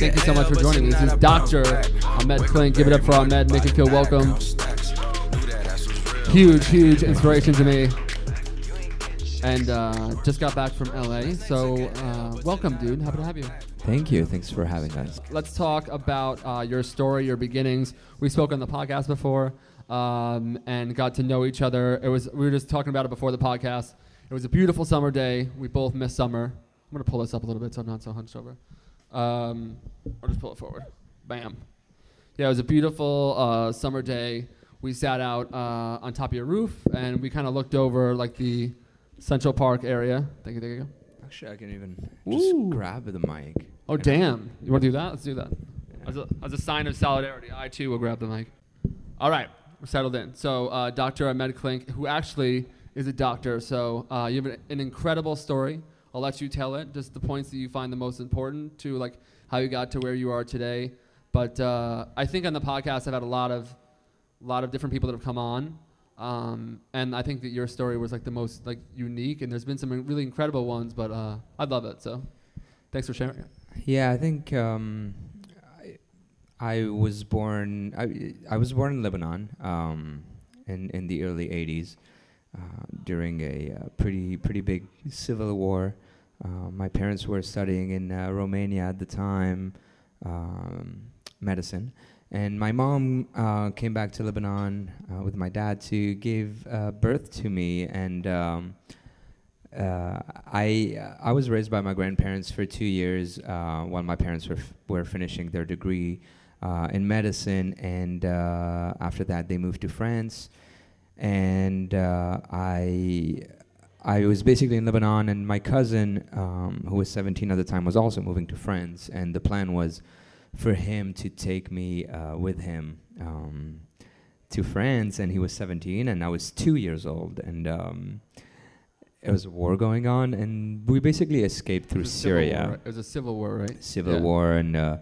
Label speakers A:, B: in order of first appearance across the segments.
A: Thank you so much for joining me. This is Dr. Ahmed Klink. Give it up for Ahmed. Make him feel welcome. Huge, huge inspiration to me. And uh, just got back from LA. So, uh, welcome, dude. Happy to have you.
B: Thank you. Thanks for having us.
A: Let's talk about uh, your story, your beginnings. We spoke on the podcast before um, and got to know each other. It was we were just talking about it before the podcast. It was a beautiful summer day. We both missed summer. I'm gonna pull this up a little bit so I'm not so hunched over. Um, or just pull it forward. Bam. Yeah, it was a beautiful uh, summer day. We sat out uh, on top of your roof and we kind of looked over like the Central Park area. Thank you. There you go.
B: Actually, I can even just
A: Ooh.
B: grab the mic.
A: Oh damn! You want to do that? Let's do that. As a, as a sign of solidarity, I too will grab the mic. All right, we're settled in. So, uh, Dr. Ahmed Klink, who actually is a doctor, so uh, you have an, an incredible story. I'll let you tell it. Just the points that you find the most important to like how you got to where you are today. But uh, I think on the podcast, I've had a lot of, lot of different people that have come on, um, and I think that your story was like the most like unique. And there's been some really incredible ones, but uh, I love it. So, thanks for sharing.
B: Yeah, I think um, I, I was born. I, I was born in Lebanon um, in in the early '80s uh, during a uh, pretty pretty big civil war. Uh, my parents were studying in uh, Romania at the time, um, medicine, and my mom uh, came back to Lebanon uh, with my dad to give uh, birth to me, and um, uh, I I was raised by my grandparents for two years uh, while my parents were f- were finishing their degree uh, in medicine, and uh, after that they moved to France, and uh, I. I was basically in Lebanon, and my cousin, um, who was 17 at the time, was also moving to France. And the plan was for him to take me uh, with him um, to France. And he was 17, and I was two years old. And um, it was a war going on, and we basically escaped through
A: It was a civil
B: Syria.
A: war. It was a civil war, right?
B: Civil
A: Yeah.
B: war, and uh,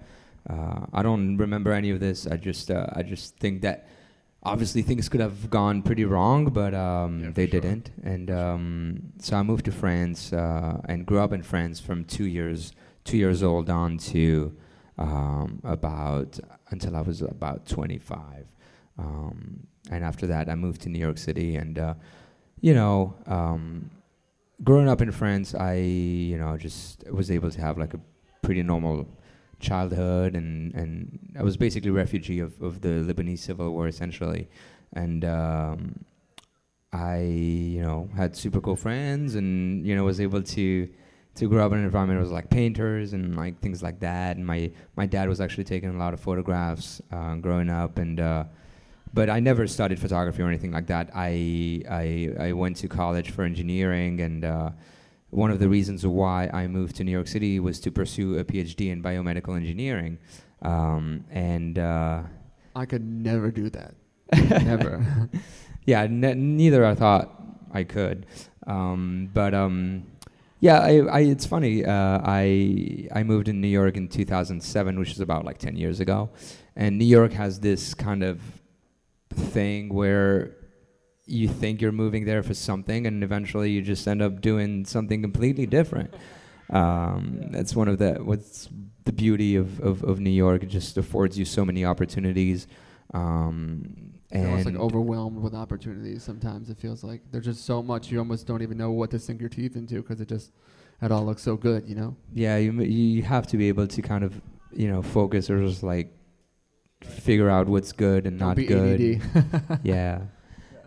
B: uh, I don't remember any of this. I just uh, I just think that obviously things could have gone pretty wrong, but um,
A: Yeah,
B: they
A: sure.
B: didn't. And um, so I moved to France uh, and grew up in France from two years two years old on to um, about until I was about 25. Um, and after that, I moved to New York City, and uh, you know, um, growing up in France, I you know just was able to have like a pretty normal childhood, and and I was basically refugee of of the Lebanese civil war essentially, and. Um, I, you know, had super cool friends, and you know, was able to to grow up in an environment was like painters and like things like that. And my my dad was actually taking a lot of photographs uh, growing up, and uh, but I never studied photography or anything like that. I I I went to college for engineering, and uh, one of the reasons why I moved to New York City was to pursue a PhD in biomedical engineering, um, and. Uh,
A: I could never do that. never.
B: yeah, ne- neither I thought I could. Um, but um, yeah, I, I, it's funny. Uh, I I moved in New York in 2007, which is about like 10 years ago, and New York has this kind of thing where you think you're moving there for something, and eventually you just end up doing something completely different. Um, that's one of the what's the beauty of, of, of New York. It just affords you so many opportunities. Um, and
A: almost like overwhelmed with opportunities. Sometimes it feels like there's just so much you almost don't even know what to sink your teeth into because it just it all looks so good, you know.
B: yeah, you you have to be able to kind of you know focus or just like figure out what's good and
A: Don't
B: not good. Yeah.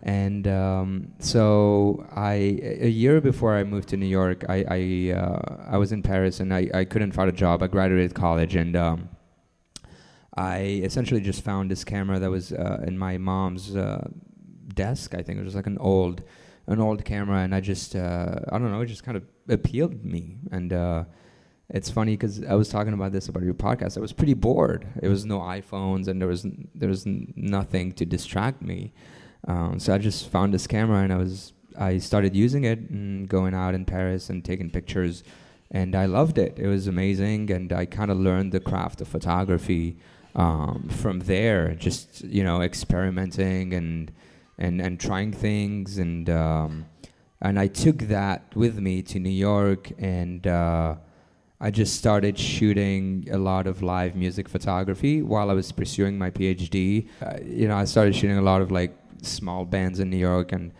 B: And um, so I, a year before I moved to New York, I I, uh, I was in Paris and I, I couldn't find a job. I graduated college and um, I essentially just found this camera that was uh, in my mom's uh, desk. I think it was like an old, an old camera, and I just uh, I don't know, it just kind of appealed me. And uh, it's funny because I was talking about this about your podcast. I was pretty bored. There was no iPhones, and there was n- there was n- nothing to distract me. Um, so I just found this camera, and I was I started using it and going out in Paris and taking pictures, and I loved it. It was amazing, and I kind of learned the craft of photography um, from there, just you know, experimenting and and and trying things, and um, and I took that with me to New York, and uh, I just started shooting a lot of live music photography while I was pursuing my PhD. Uh, you know, I started shooting a lot of like small bands in New York, and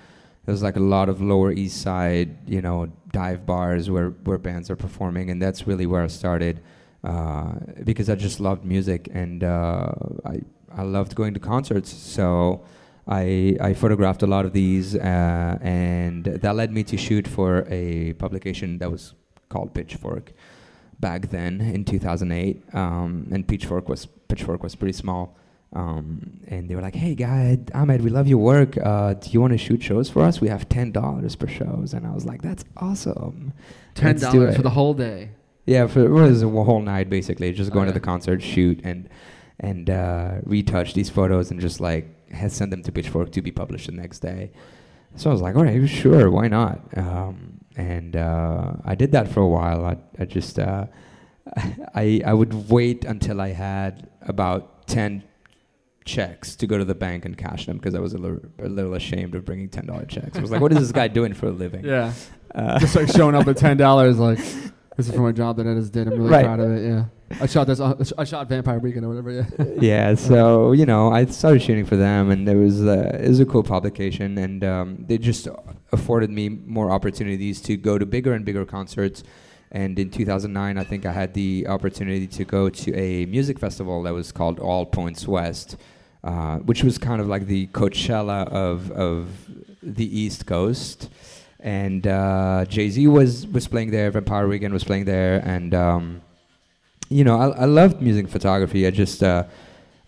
B: there was like a lot of Lower East Side, you know, dive bars where where bands are performing, and that's really where I started uh, because I just loved music and uh, I I loved going to concerts. So I I photographed a lot of these, uh, and that led me to shoot for a publication that was called Pitchfork back then in 2008. Um, and Pitchfork was Pitchfork was pretty small. Um, and they were like, "Hey, guy, Ahmed, we love your work. Uh, do you want to shoot shows for us? We have ten dollars per shows." And I was like, "That's awesome."
A: Ten dollars for the whole day.
B: Yeah, for it was a whole night basically, just going
A: Okay.
B: to the concert, shoot, and and uh, retouch these photos and just like send them to Pitchfork to be published the next day. So I was like, all right, sure, why not? Um, and uh, I did that for a while. I, I just uh, I I would wait until I had about ten checks to go to the bank and cash them because I was a little, a little ashamed of bringing ten dollar checks. I was like, what is this guy doing for a living?
A: Yeah.
B: Uh,
A: Just like showing up at ten dollars, like this is for my job that I just did. I'm really
B: Right.
A: proud of it. Yeah. I shot this. uh, I shot Vampire Weekend or whatever. Yeah.
B: yeah, so you know, I started shooting for them, and it was uh, it was a cool publication, and um, they just afforded me more opportunities to go to bigger and bigger concerts. And in 2009, I think I had the opportunity to go to a music festival that was called All Points West, uh, which was kind of like the Coachella of of the East Coast. And uh, Jay Z was was playing there, Vampire Weekend was playing there, and um, you know, I, I loved music photography. I just uh,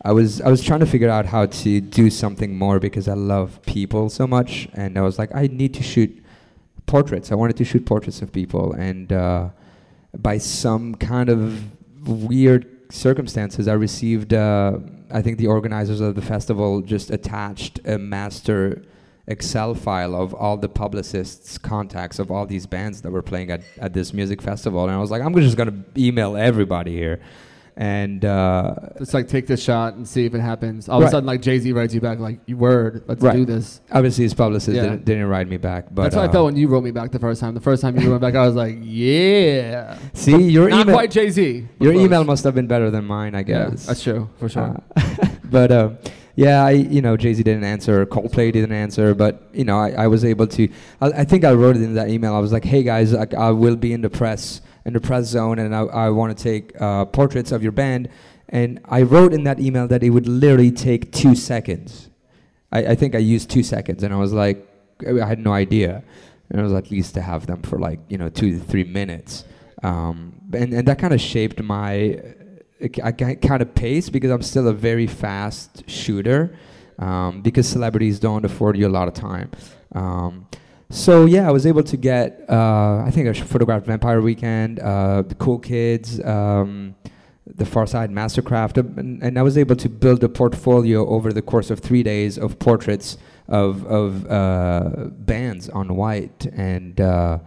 B: I was I was trying to figure out how to do something more because I love people so much, and I was like, I need to shoot portraits. I wanted to shoot portraits of people, and uh, by some kind of weird circumstances, I received. Uh, I think the organizers of the festival just attached a master Excel file of all the publicists' contacts of all these bands that were playing at, at this music festival, and I was like, I'm just gonna email everybody here, and uh,
A: Just like take this shot and see if it happens. All of a sudden, like Jay Z writes you back, like "You word, let's
B: Right.
A: do this.
B: obviously his publicist
A: Yeah.
B: didn't, didn't write me back. But
A: That's how I
B: uh,
A: felt when you wrote me back the first time. The first time you wrote me back, I was like, yeah.
B: See, your
A: Not
B: email,
A: quite Jay Z.
B: your email must have been better than mine, I
A: Yeah,
B: guess.
A: that's true for sure.
B: Uh, but uh, yeah, I you know Jay Z didn't answer, Coldplay didn't answer, but you know I, I was able to. I, I think I wrote it in that email. I was like, hey guys, I, I will be in the press in the press zone, and I, I want to take uh, portraits of your band. And I wrote in that email that it would literally take two seconds. I, I think I used two seconds, and I was like, I had no idea, and I was at least to have them for like you know two to three minutes. Um, and, and that kind of shaped my I kind of pace because I'm still a very fast shooter um, because celebrities don't afford you a lot of time. Um, so yeah, I was able to get. Uh, I think I photographed Vampire Weekend, uh, the Cool Kids, um, the Pharcyde Mastercraft, uh, and, and I was able to build a portfolio over the course of three days of portraits of of uh, bands on white, and uh,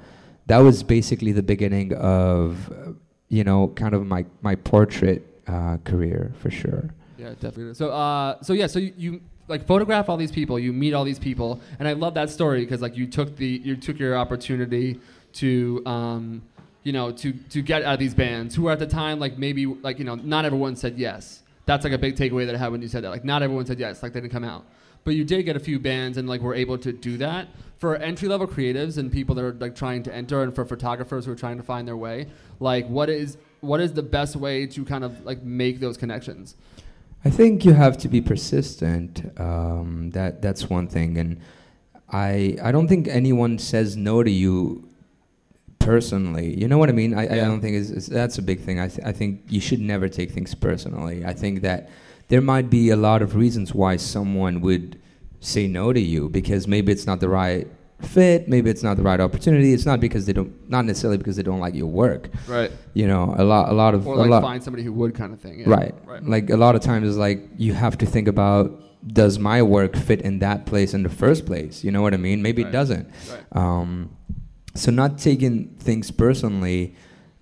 B: that was basically the beginning of uh, you know kind of my my portrait uh, career for sure.
A: Yeah, definitely. So, uh, so yeah, so you, you like photograph all these people, you meet all these people, and I love that story because like you took the you took your opportunity to um, you know to to get out of these bands who were at the time like maybe like you know not everyone said yes. That's like a big takeaway that I had when you said that. Like not everyone said yes, like they didn't come out. But you did get a few bands and like were able to do that for entry level creatives and people that are like trying to enter and for photographers who are trying to find their way. Like what is what is the best way to kind of like make those connections?
B: I think you have to be persistent. Um, that that's one thing, and I I don't think anyone says no to you personally. You know what I mean? I, I don't think it's, it's, that's a big thing. I th- I think you should never take things personally. I think that there might be a lot of reasons why someone would say no to you because maybe it's not the right fit, maybe it's not the right opportunity. It's not because they don't, not necessarily because they don't like your work.
A: Right.
B: You know, a lot a lot of
A: Or
B: a
A: like
B: lot.
A: find somebody who would kind of thing. Yeah.
B: Right.
A: Right.
B: Like a lot of times it's like you have to think about does my work fit in that place in the first place? You know what I mean? Maybe
A: Right.
B: it doesn't.
A: Right.
B: Um, so not taking things personally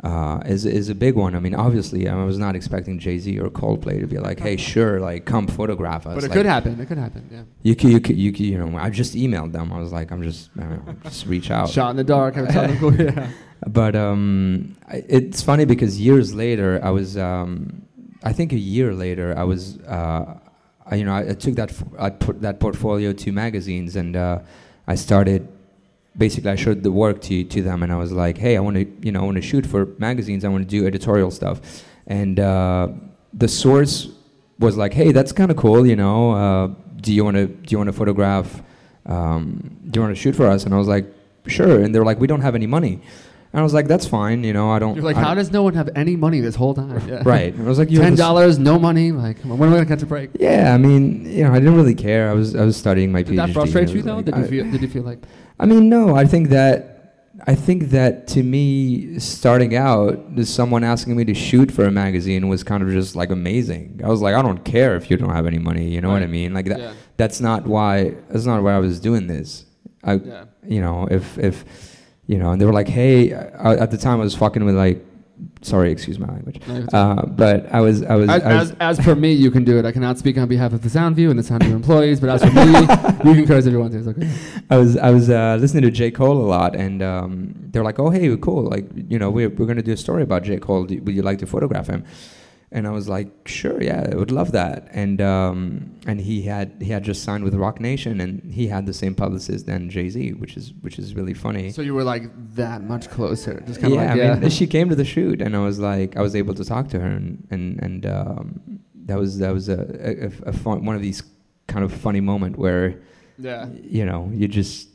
B: uh, is is a big one. I mean, obviously, I was not expecting Jay Z or Coldplay to be like, "Hey, sure, like come photograph us."
A: But it
B: Like,
A: could happen. It could happen. Yeah.
B: You could, you could, you could, you know. I just emailed them. I was like, I'm just, I know, just reach out.
A: Shot in the dark. Have something cool. Yeah.
B: But um, I- it's funny because years later, I was, um, I think a year later, I was, uh, I, you know, I, I took that, f- I put that portfolio to magazines, and uh, I started. Basically, I showed the work to to them, and I was like, "Hey, I want to, you know, I want to shoot for magazines. I want to do editorial stuff." And uh, the source was like, "Hey, that's kind of cool, you know. Uh, do you want to do you want to photograph? Um, do you want to shoot for us?" And I was like, "Sure." And they're like, "We don't have any money." And I was like, "That's fine, you know. I don't."
A: You're like,
B: I-
A: how does no one have any money this whole time? Yeah.
B: Right. And I was like, "You have
A: Ten dollars, no money. Like, on, when am I gonna catch a break?
B: Yeah, I mean, you know, I didn't really care. I was I was studying my
A: Did
B: PhD.
A: that frustrate you though?
B: like,
A: Did you feel? Did you feel like?
B: I mean, no. I think that I think that to me, starting out, someone asking me to shoot for a magazine was kind of just like amazing. I was like, I don't care if you don't have any money. You know what I mean? Like that.
A: Yeah.
B: That's not why. That's not why I was doing this. I,
A: Yeah.
B: you know, if if you know, and they were like, hey, I, at the time I was fucking with like, sorry, excuse my language.
A: No,
B: Uh, but I was I was,
A: As,
B: I was
A: as, as per me, you can do it. I cannot speak on behalf of the Soundview and the Soundview employees, but as for me, you can curse if you want to. It's okay.
B: I was I was uh, listening to J Cole a lot, and um, they're like, "Oh, hey, cool! Like, you know, we're we're gonna do a story about J Cole. Do, would you like to photograph him?" And I was like, "Sure, yeah, I would love that." And um, and he had he had just signed with Roc Nation, and he had the same publicist than Jay Z, which is which is really funny.
A: So you were like that much closer, just kind of
B: yeah,
A: like
B: I mean, she came to the shoot, and I was like, I was able to talk to her, and and and um, that was that was a a, a fun, one of these kind of funny moment where
A: yeah.
B: you know you just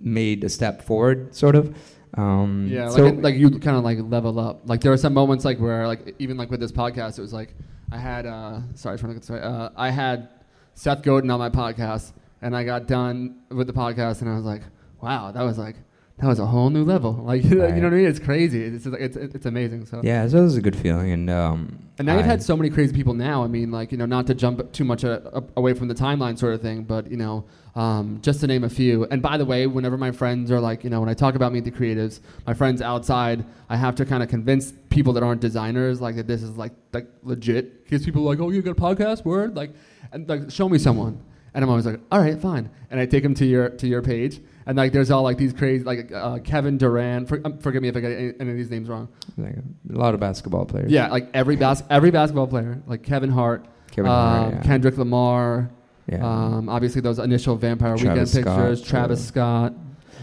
B: made a step forward sort of um
A: Yeah,
B: so
A: like, like you kind of like level up. Like there were some moments like where like even like with this podcast, it was like I had uh sorry, trying to get this right. Uh, I had Seth Godin on my podcast, and I got done with the podcast, and I was like, wow, that was like that was a whole new level. Like you know what I mean? It's crazy. It's it's it's, it's amazing. So
B: yeah so it was a good feeling and um
A: And now you've had so many crazy people now. I mean, like, you know, not to jump too much uh, up away from the timeline sort of thing, but, you know, um, just to name a few. And by the way, whenever my friends are like, you know, when I talk about Meet the Creatives, my friends outside, I have to kind of convince people that aren't designers, like, that this is, like, like legit. Because people are like, oh, you got a podcast? Word? Like, and, like, show me someone. And I'm always like, all right, fine. And I take them to your to your page, and like, there's all like these crazy, like uh, Kevin Durant. For, um, forgive me if I get any, any of these names wrong.
B: like a lot of basketball players
A: Yeah, like every bas- every basketball player, like Kevin Hart,
B: Kevin
A: um,
B: Hart, yeah.
A: Kendrick Lamar,
B: yeah
A: um, obviously those initial Vampire
B: Travis
A: Weekend pictures, Travis
B: uh,
A: Scott,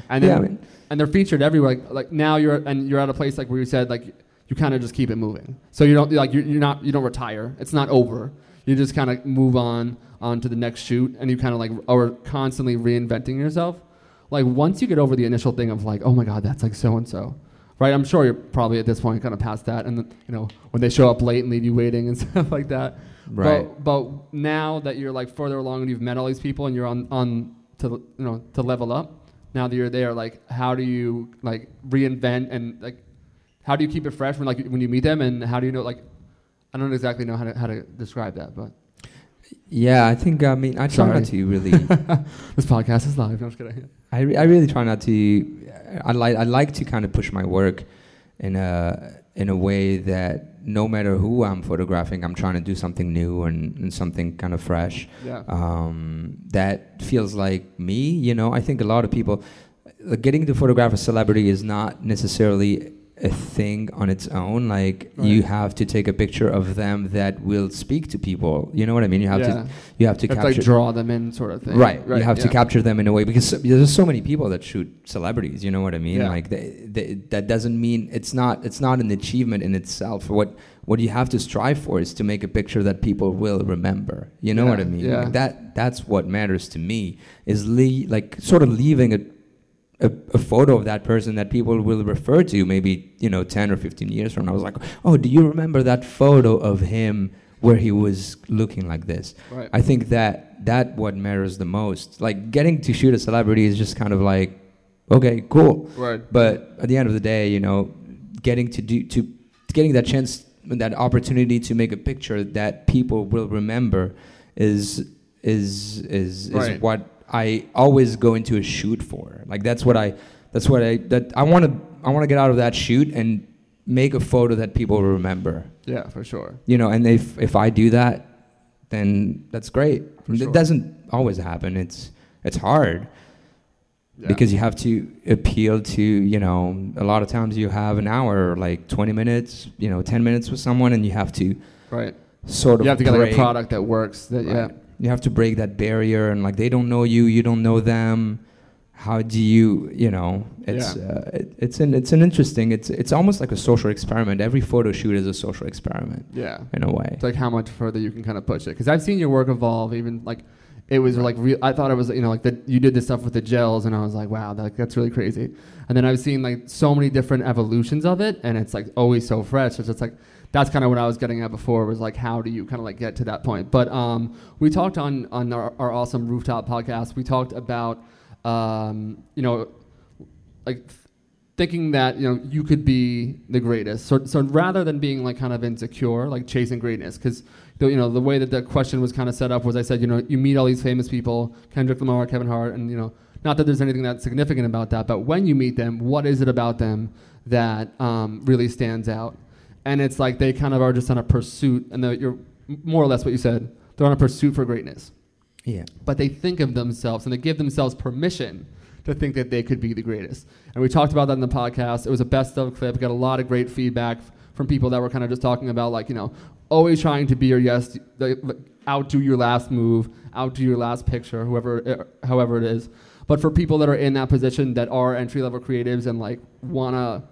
A: and then
B: yeah I mean,
A: and they're featured everywhere. Like, like now you're and you're at a place like where you said like you kind of just keep it moving. So you don't like you're, you're not you don't retire. It's not over. You just kind of move on on to the next shoot, and you kind of like are constantly reinventing yourself. Like once you get over the initial thing of like, oh my god, that's like so and so, right? I'm sure you're probably at this point kind of past that, and then, you know when they show up late and leave you waiting and stuff like that.
B: right
A: But, but now that you're like further along and you've met all these people and you're on on to you know to level up. Now that you're there, like how do you like reinvent and like how do you keep it fresh when like when you meet them and how do you know like I don't exactly know how to how to describe that, but
B: yeah I think I mean I try
A: Sorry.
B: not to really
A: this podcast is live. No, I'm just kidding.
B: I, re- I really try not to. I like I like to kind of push my work in a in a way that no matter who I'm photographing, I'm trying to do something new and, and something kind of fresh.
A: Yeah.
B: Um, that feels like me. You know, I think a lot of people getting to photograph a celebrity is not necessarily a thing on its own. Like you have to take a picture of them that will speak to people. You know what I mean? You have
A: yeah.
B: to you have to
A: You have
B: capture
A: to, like draw them in sort of thing.
B: Right. right. You have to capture them in a way because there's so many people that shoot celebrities. You know what I mean?
A: Yeah.
B: Like they, they, that doesn't mean it's not it's not an achievement in itself. What what you have to strive for is to make a picture that people will remember. You know what I mean?
A: yeah.
B: Like that that's what matters to me is le- like sort of leaving a, a a photo of that person that people will refer to maybe you know 10 or 15 years from now. I was like, oh, do you remember that photo of him where he was looking like this?
A: Right.
B: I think that that what matters the most. Like getting to shoot a celebrity is just kind of like, okay, cool.
A: right.
B: But at the end of the day, you know, getting to do to getting that chance, that opportunity to make a picture that people will remember, is is is
A: Right.
B: is what I always go into a shoot for. Like that's what I that's what I that I want to I want to get out of that shoot and make a photo that people remember.
A: Yeah, for sure.
B: You know, and if if I do that, then that's great.
A: For
B: it
A: sure.
B: doesn't always happen. It's it's hard
A: Yeah.
B: because you have to appeal to you know a lot of times you have an hour like 20 minutes you know 10 minutes with someone and you have to
A: right.
B: sort of
A: You have to get like a product that works. That yeah.
B: You have to break that barrier and like they don't know you you don't know them how do you you know it's
A: Yeah.
B: uh, it, it's an it's an interesting it's it's almost like a social experiment every photo shoot is a social experiment
A: Yeah.
B: in a way
A: It's like how much further you can kind of push it. Because I've seen your work evolve. Even like, it was like real. I thought it was you know like that you did this stuff with the gels, and I was like, wow, that, that's really crazy. And then I've seen like so many different evolutions of it, and it's like always so fresh. It's just like that's kind of what I was getting at before. Was like how do you kind of like get to that point? But um, we talked on on our, our awesome rooftop podcast. We talked about um, you know like thinking that you know you could be the greatest. So, so rather than being like kind of insecure, like chasing greatness, because you know the way that the question was kind of set up was I said you know you meet all these famous people, Kendrick Lamar, Kevin Hart, and you know not that there's anything that's significant about that, but when you meet them, what is it about them that um, really stands out? And it's like they kind of are just on a pursuit, and you're more or less what you said. They're on a pursuit for greatness
B: yeah
A: but they think of themselves and they give themselves permission to think that they could be the greatest. And we talked about that in the podcast. It was a best of clip. Got a lot of great feedback from people that were kind of just talking about like you know always trying to be your yes, outdo your last move, outdo your last picture, whoever, eh, however it is. But for people that are in that position that are entry level creatives and like wanna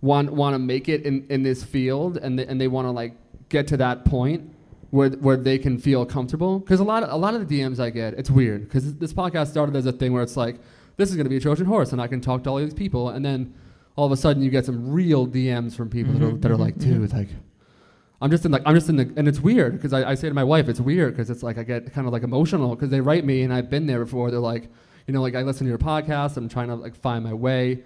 A: want want to make it in, in this field and they, and they want to like get to that point where where they can feel comfortable. Because a lot of a lot of the DMs I get it's weird because this podcast started as a thing where it's like this is going to be a Trojan horse and I can talk to all these people and then all of a sudden you get some real DMs from people that, are, that are like
B: mhm.
A: dude like I'm just in like I'm just in the and it's weird because I, I say to my wife it's weird because it's like I get kind of like emotional because they write me and I've been there before. They're like you know like I listen to your podcast I'm trying to like find my way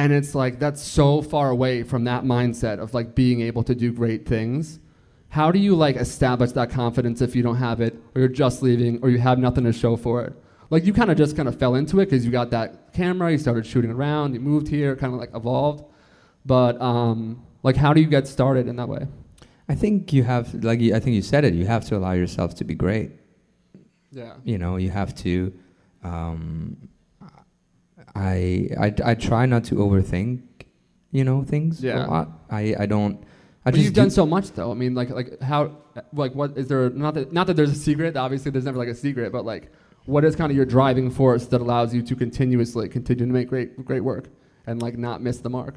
A: and it's like that's so far away from that mindset of like being able to do great things. How do you like establish that confidence if you don't have it or you're just leaving or you have nothing to show for it? Like you kind of just kind of fell into it because you got that camera you started shooting around you moved here kind of like evolved. But um like how do you get started in that way?
B: I think you have like i think you said it you have to allow yourself to be great.
A: Yeah.
B: You know you have to um, I, I i try not to overthink you know things
A: Yeah.
B: a lot i i don't i
A: but
B: just
A: you've
B: do-
A: done so much though i mean like like how like what is there not that not that there's a secret obviously there's never like a secret but like what is kind of your driving force that allows you to continuously continue to make great great work and like not miss the mark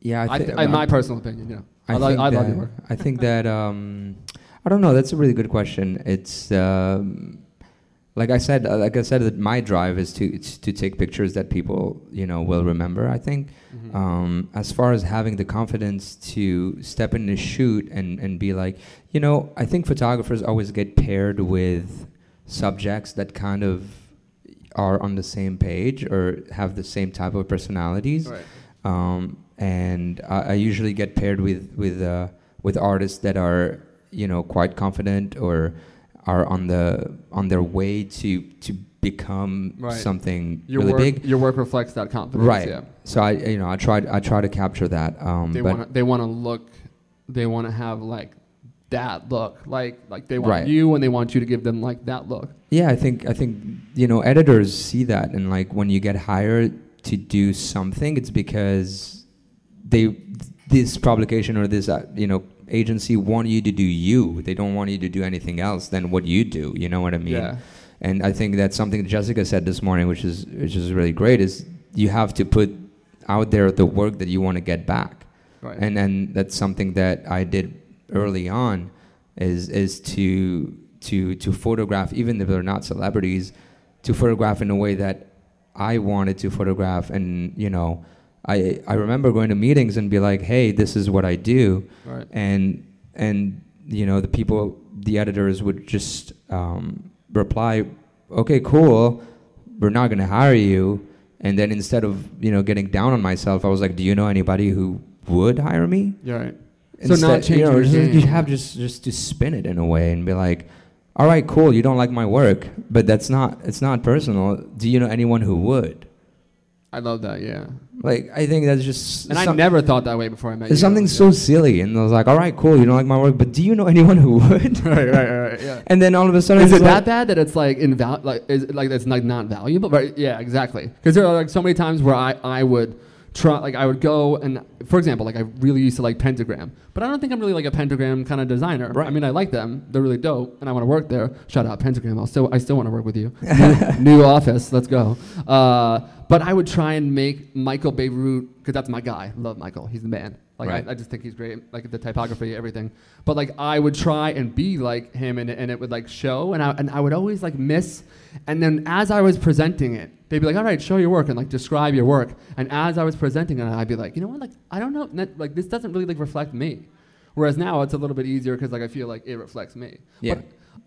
B: yeah
A: I,
B: i,
A: th- in my personal opinion you know
B: I,
A: I,
B: think
A: I love
B: that,
A: your work
B: I think that um, I don't know. That's a really good question. It's um, like I said. uh, Like I said, that my drive is to it's to take pictures that people you know will remember. I think.
A: Mhm.
B: Um, as far as having the confidence to step in the shoot and, and be like, you know, I think photographers always get paired with subjects that kind of are on the same page or have the same type of personalities
A: right
B: um, and I, I usually get paired with with uh, with artists that are you know quite confident or are on the on their way to to become
A: Right.
B: something
A: your
B: really
A: work
B: big.
A: your work reflects that confidence
B: Right.
A: yeah
B: So I you know I try I try to capture that. Um,
A: they want to they want to look they want to have like that look like like they want
B: Right.
A: you and they want you to give them like that look
B: Yeah, I think I think you know editors see that, and like when you get hired to do something, it's because they this publication or this uh, you know agency want you to do you. They don't want you to do anything else than what you do. You know what I mean?
A: yeah
B: And I think that's something Jessica said this morning, which is which is really great. Is you have to put out there the work that you want to get back
A: right
B: and and that's something that I did early on is is to to to photograph even if they're not celebrities to photograph in a way that I wanted to photograph and you know I I remember going to meetings and be like hey this is what I do.
A: Right.
B: And and you know the people the editors would just um, reply okay cool. We're not going to hire you. And then instead of you know getting down on myself i was like do you know anybody who would hire me?
A: You're right So not
B: Instead- you know,
A: changing your
B: just- you have just just to spin it in a way and be like all right cool you don't like my work but that's not it's not personal. Do you know anyone who would
A: I love that. Yeah.
B: Like I think that's just
A: And I never thought that way before I met you.
B: Something so silly, and I was like, all right, cool, you don't like my work, but do you know anyone who would?
A: right, right, right, yeah.
B: and then all of a sudden,
A: Is it
B: like,
A: that bad that it's like inval like is it like it's like not valuable? Right? Yeah, exactly. Because there are like so many times where I I would try like I would go and for example like I really used to like pentagram, but I don't think I'm really like a pentagram kind of designer.
B: Right.
A: I mean I like them, they're really dope, and I want to work there. Shout out pentagram. I'll still I still want to work with you. new, office, let's go. Uh, but I would try and make Michael Bierut because that's my guy. Love Michael. He's the man. Like
B: Right.
A: I, I just think he's great. Like the typography, everything. But like I would try and be like him, and, and it would like show, and I and I would always like miss. And then as I was presenting it, they'd be like, "All right, show your work and like describe your work." And as I was presenting it, I'd be like, "You know what? Like I don't know. net- Like this doesn't really like reflect me." Whereas now it's a little bit easier because like I feel like it reflects me.
B: Yeah.
A: But,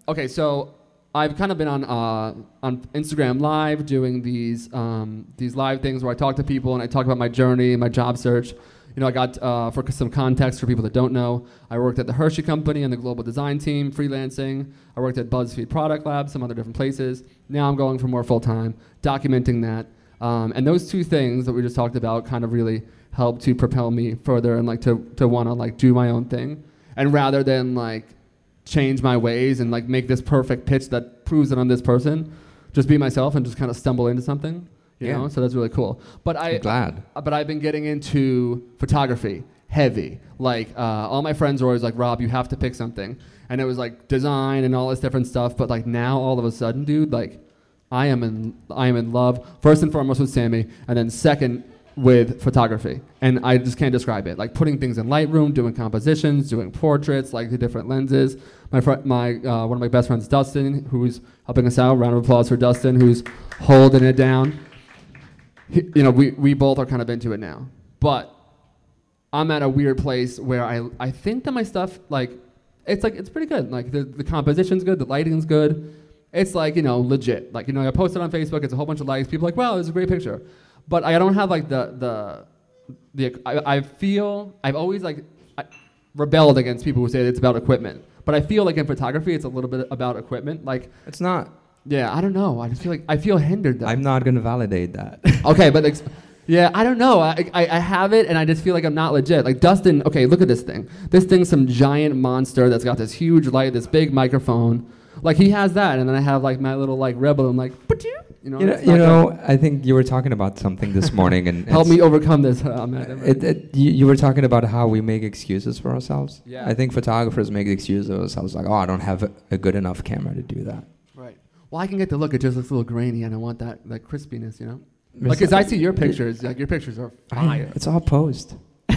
A: okay, so I've kind of been on uh, on Instagram Live doing these um, these live things where I talk to people and I talk about my journey, and my job search. You know, I got uh, for some context for people that don't know, I worked at the Hershey Company and the global design team, freelancing. I worked at BuzzFeed Product Lab, some other different places. Now I'm going for more full time, documenting that. Um, and those two things that we just talked about kind of really help to propel me further and like to, to want to like do my own thing. And rather than like change my ways and like make this perfect pitch that proves it on this person, just be myself and just kind of stumble into something. You
B: Yeah.
A: know, so that's really cool. But I,
B: I'm glad.
A: uh, but I've been getting into photography heavy. Like uh, all my friends are always like, Rob, you have to pick something, and it was like design and all this different stuff. But like now, all of a sudden, dude, like I am in I am in love first and foremost with Sammy, and then second with photography. And I just can't describe it. Like putting things in Lightroom, doing compositions, doing portraits, like the different lenses. My fr- my uh, one of my best friends, Dustin, who's helping us out. Round of applause for Dustin, who's holding it down you know, we, we both are kind of into it now. But I'm at a weird place where I, I think that my stuff, like, it's like, it's pretty good. Like, the, the composition's good, the lighting's good. It's like, you know, legit. Like, you know, I post it on Facebook, it's a whole bunch of likes. People are like, wow, it's a great picture. But I don't have, like, the, the, the I, I feel, I've always, like, I rebelled against people who say it's about equipment. But I feel like in photography, it's a little bit about equipment. Like,
B: It's not.
A: Yeah, I don't know. I just feel like, I feel hindered though.
B: I'm not gonna validate that.
A: Okay, but ex- yeah, I don't know. I, I, I have it, and I just feel like I'm not legit. Like Dustin, okay, look at this thing. This thing's some giant monster that's got this huge light, this big microphone. Like he has that, and then I have like my little like rebel. I'm like, but you, you know,
B: you know, you know I think you were talking about something this morning, and
A: help me overcome this. Uh,
B: It, it, you, you were talking about how we make excuses for ourselves.
A: Yeah.
B: I think photographers make excuses of themselves, like, oh, I don't have a, a good enough camera to do that.
A: Well, I can get the look. It just looks a little grainy, and I want that that crispiness, you know. Like, cause I see your pictures. Like your pictures are fire.
B: It's all posed.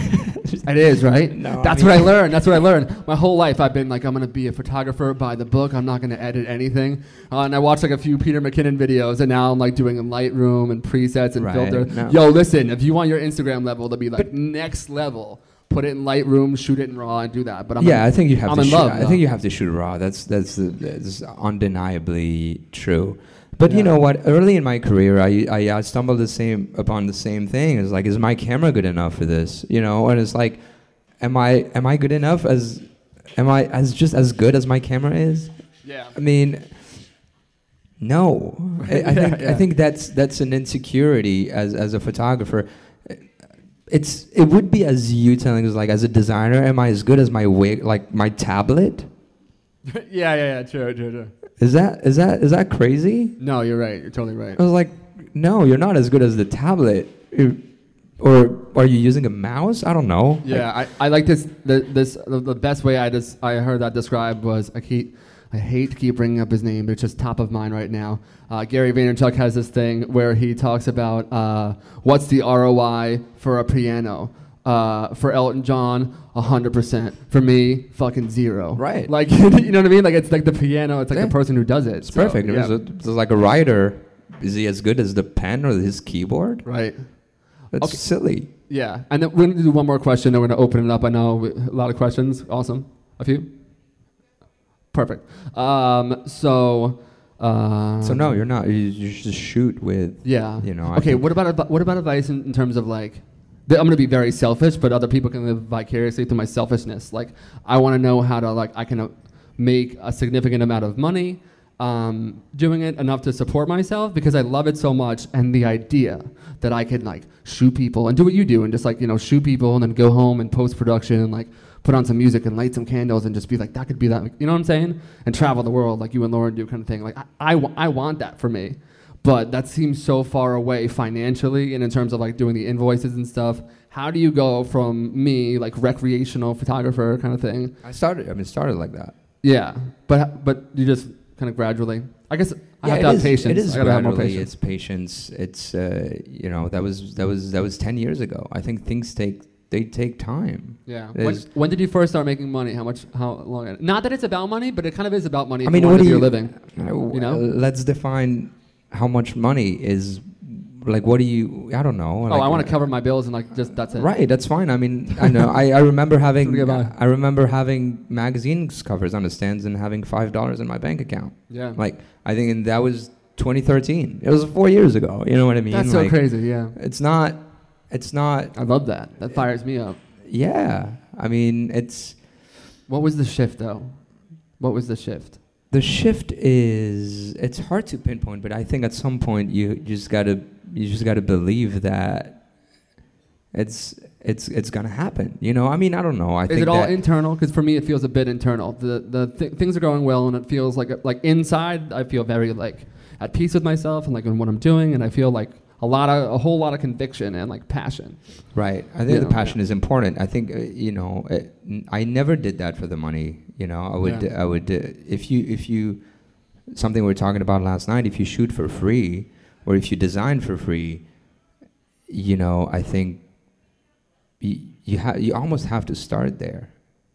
A: It is, right?
B: No, I
A: That's
B: mean-
A: what I learned. That's what I learned. My whole life, I've been like, I'm going to be a photographer by the book. I'm not going to edit anything. Uh, and I watched like a few Peter McKinnon videos, and now I'm like doing Lightroom and presets and
B: Right,
A: filter.
B: no.
A: Yo, listen, if you want your Instagram level to be like next level, put it in Lightroom, shoot it in RAW, and do that. But I'm
B: yeah, I think you have
A: I'm
B: to
A: in
B: shoot.
A: love,
B: I
A: though.
B: think you have to shoot raw. That's that's, uh, that's undeniably true. But
A: Yeah.
B: you know what? Early in my career, I, I I stumbled the same upon the same thing. It's like, is my camera good enough for this? You know, and it's like, am I am I good enough as am I as just as good as my camera is?
A: yeah.
B: I mean, no. I, I
A: Yeah,
B: think
A: yeah.
B: I think that's that's an insecurity as as a photographer. It's it would be as you telling us like as a designer, am I as good as my wig like my tablet?
A: yeah, yeah, yeah. True, true, true.
B: Is that is that is that crazy?
A: No, you're right. You're totally right.
B: I was like, no, you're not as good as the tablet. You- Or are you using a mouse? I don't know.
A: Yeah, I, I like this. The, this the, the best way I just I heard that described was I keep I hate to keep bringing up his name, but it's just top of mind right now. Uh, Gary Vaynerchuk has this thing where he talks about uh, what's the ROI for a piano. Uh, for Elton John, hundred percent. For me, fucking zero.
B: Right.
A: Like you know what I mean? Like it's like the piano. It's like
B: Yeah.
A: the person who does it.
B: It's perfect.
A: yeah.
B: It's, a, it's like a writer. Is he as good as the pen or his keyboard?
A: Right.
B: That's
A: Okay.
B: silly.
A: Yeah, and then we're gonna do one more question. Then we're gonna open it up. I know a lot of questions. Awesome. A few. Perfect. Um, so. Uh,
B: So no, you're not. You, you just shoot with.
A: Yeah.
B: You know.
A: Okay. What about what about advice in, in terms of like? th- I'm gonna be very selfish, but other people can live vicariously through my selfishness. Like, I want to know how to like I can uh, make a significant amount of money. um, doing it enough to support myself because I love it so much, and the idea that I could like shoot people and do what you do and just like you know shoot people and then go home and post production and like put on some music and light some candles and just be like that could be that you know what I'm saying and travel the world like you and Lauren do kind of thing like I, I, I want that for me but that seems so far away financially and in terms of like doing the invoices and stuff how do you go from me like recreational photographer kind of thing
B: I started. I mean, started like that.
A: yeah but but you just kind of gradually I guess I have
B: it
A: to have
B: is-
A: patience
B: It is
A: I
B: gradually,
A: patience
B: It's patience. It's uh, you know that was that was that was ten years ago. I think things take they take time.
A: yeah when, when did you first start making money how much how long not that it's about money but it kind of is about money
B: I mean,
A: you
B: what
A: want to
B: do
A: do
B: you
A: your living
B: You
A: know?
B: let's define how much money is. Like, what do you? I don't know.
A: oh
B: like,
A: I want to
B: uh,
A: cover my bills and like just that's it
B: Right, that's fine. I mean, I know. I, I remember having.
A: Forget about it.
B: I remember having magazines covers on the stands and having five dollars in my bank account.
A: yeah
B: Like, I think, and that was 2013. It was four years ago. You know what I mean?
A: that's so
B: like,
A: crazy yeah
B: It's not. It's not.
A: I love that that fires me up
B: Yeah. I mean, it's
A: what was the shift though what was the shift
B: the shift is. It's hard to pinpoint, but I think at some point you just gotta. You just gotta believe that. It's it's it's gonna happen. You know. I mean, I don't know. I
A: is
B: think
A: it all internal? Because for me, it feels a bit internal. The the th- things are going well, and it feels like like inside, I feel very like at peace with myself and like in what I'm doing, and I feel like a lot of a whole lot of conviction and like passion.
B: Right. I think
A: You
B: the
A: know,
B: passion is important. I think uh, you know. Uh, n- I never did that for the money. You know. I would.
A: Yeah.
B: I would. Uh, if you. If you. Something we were talking about last night. If you shoot for free, or if you design for free, you know. I think. You you, ha- you almost have to start there.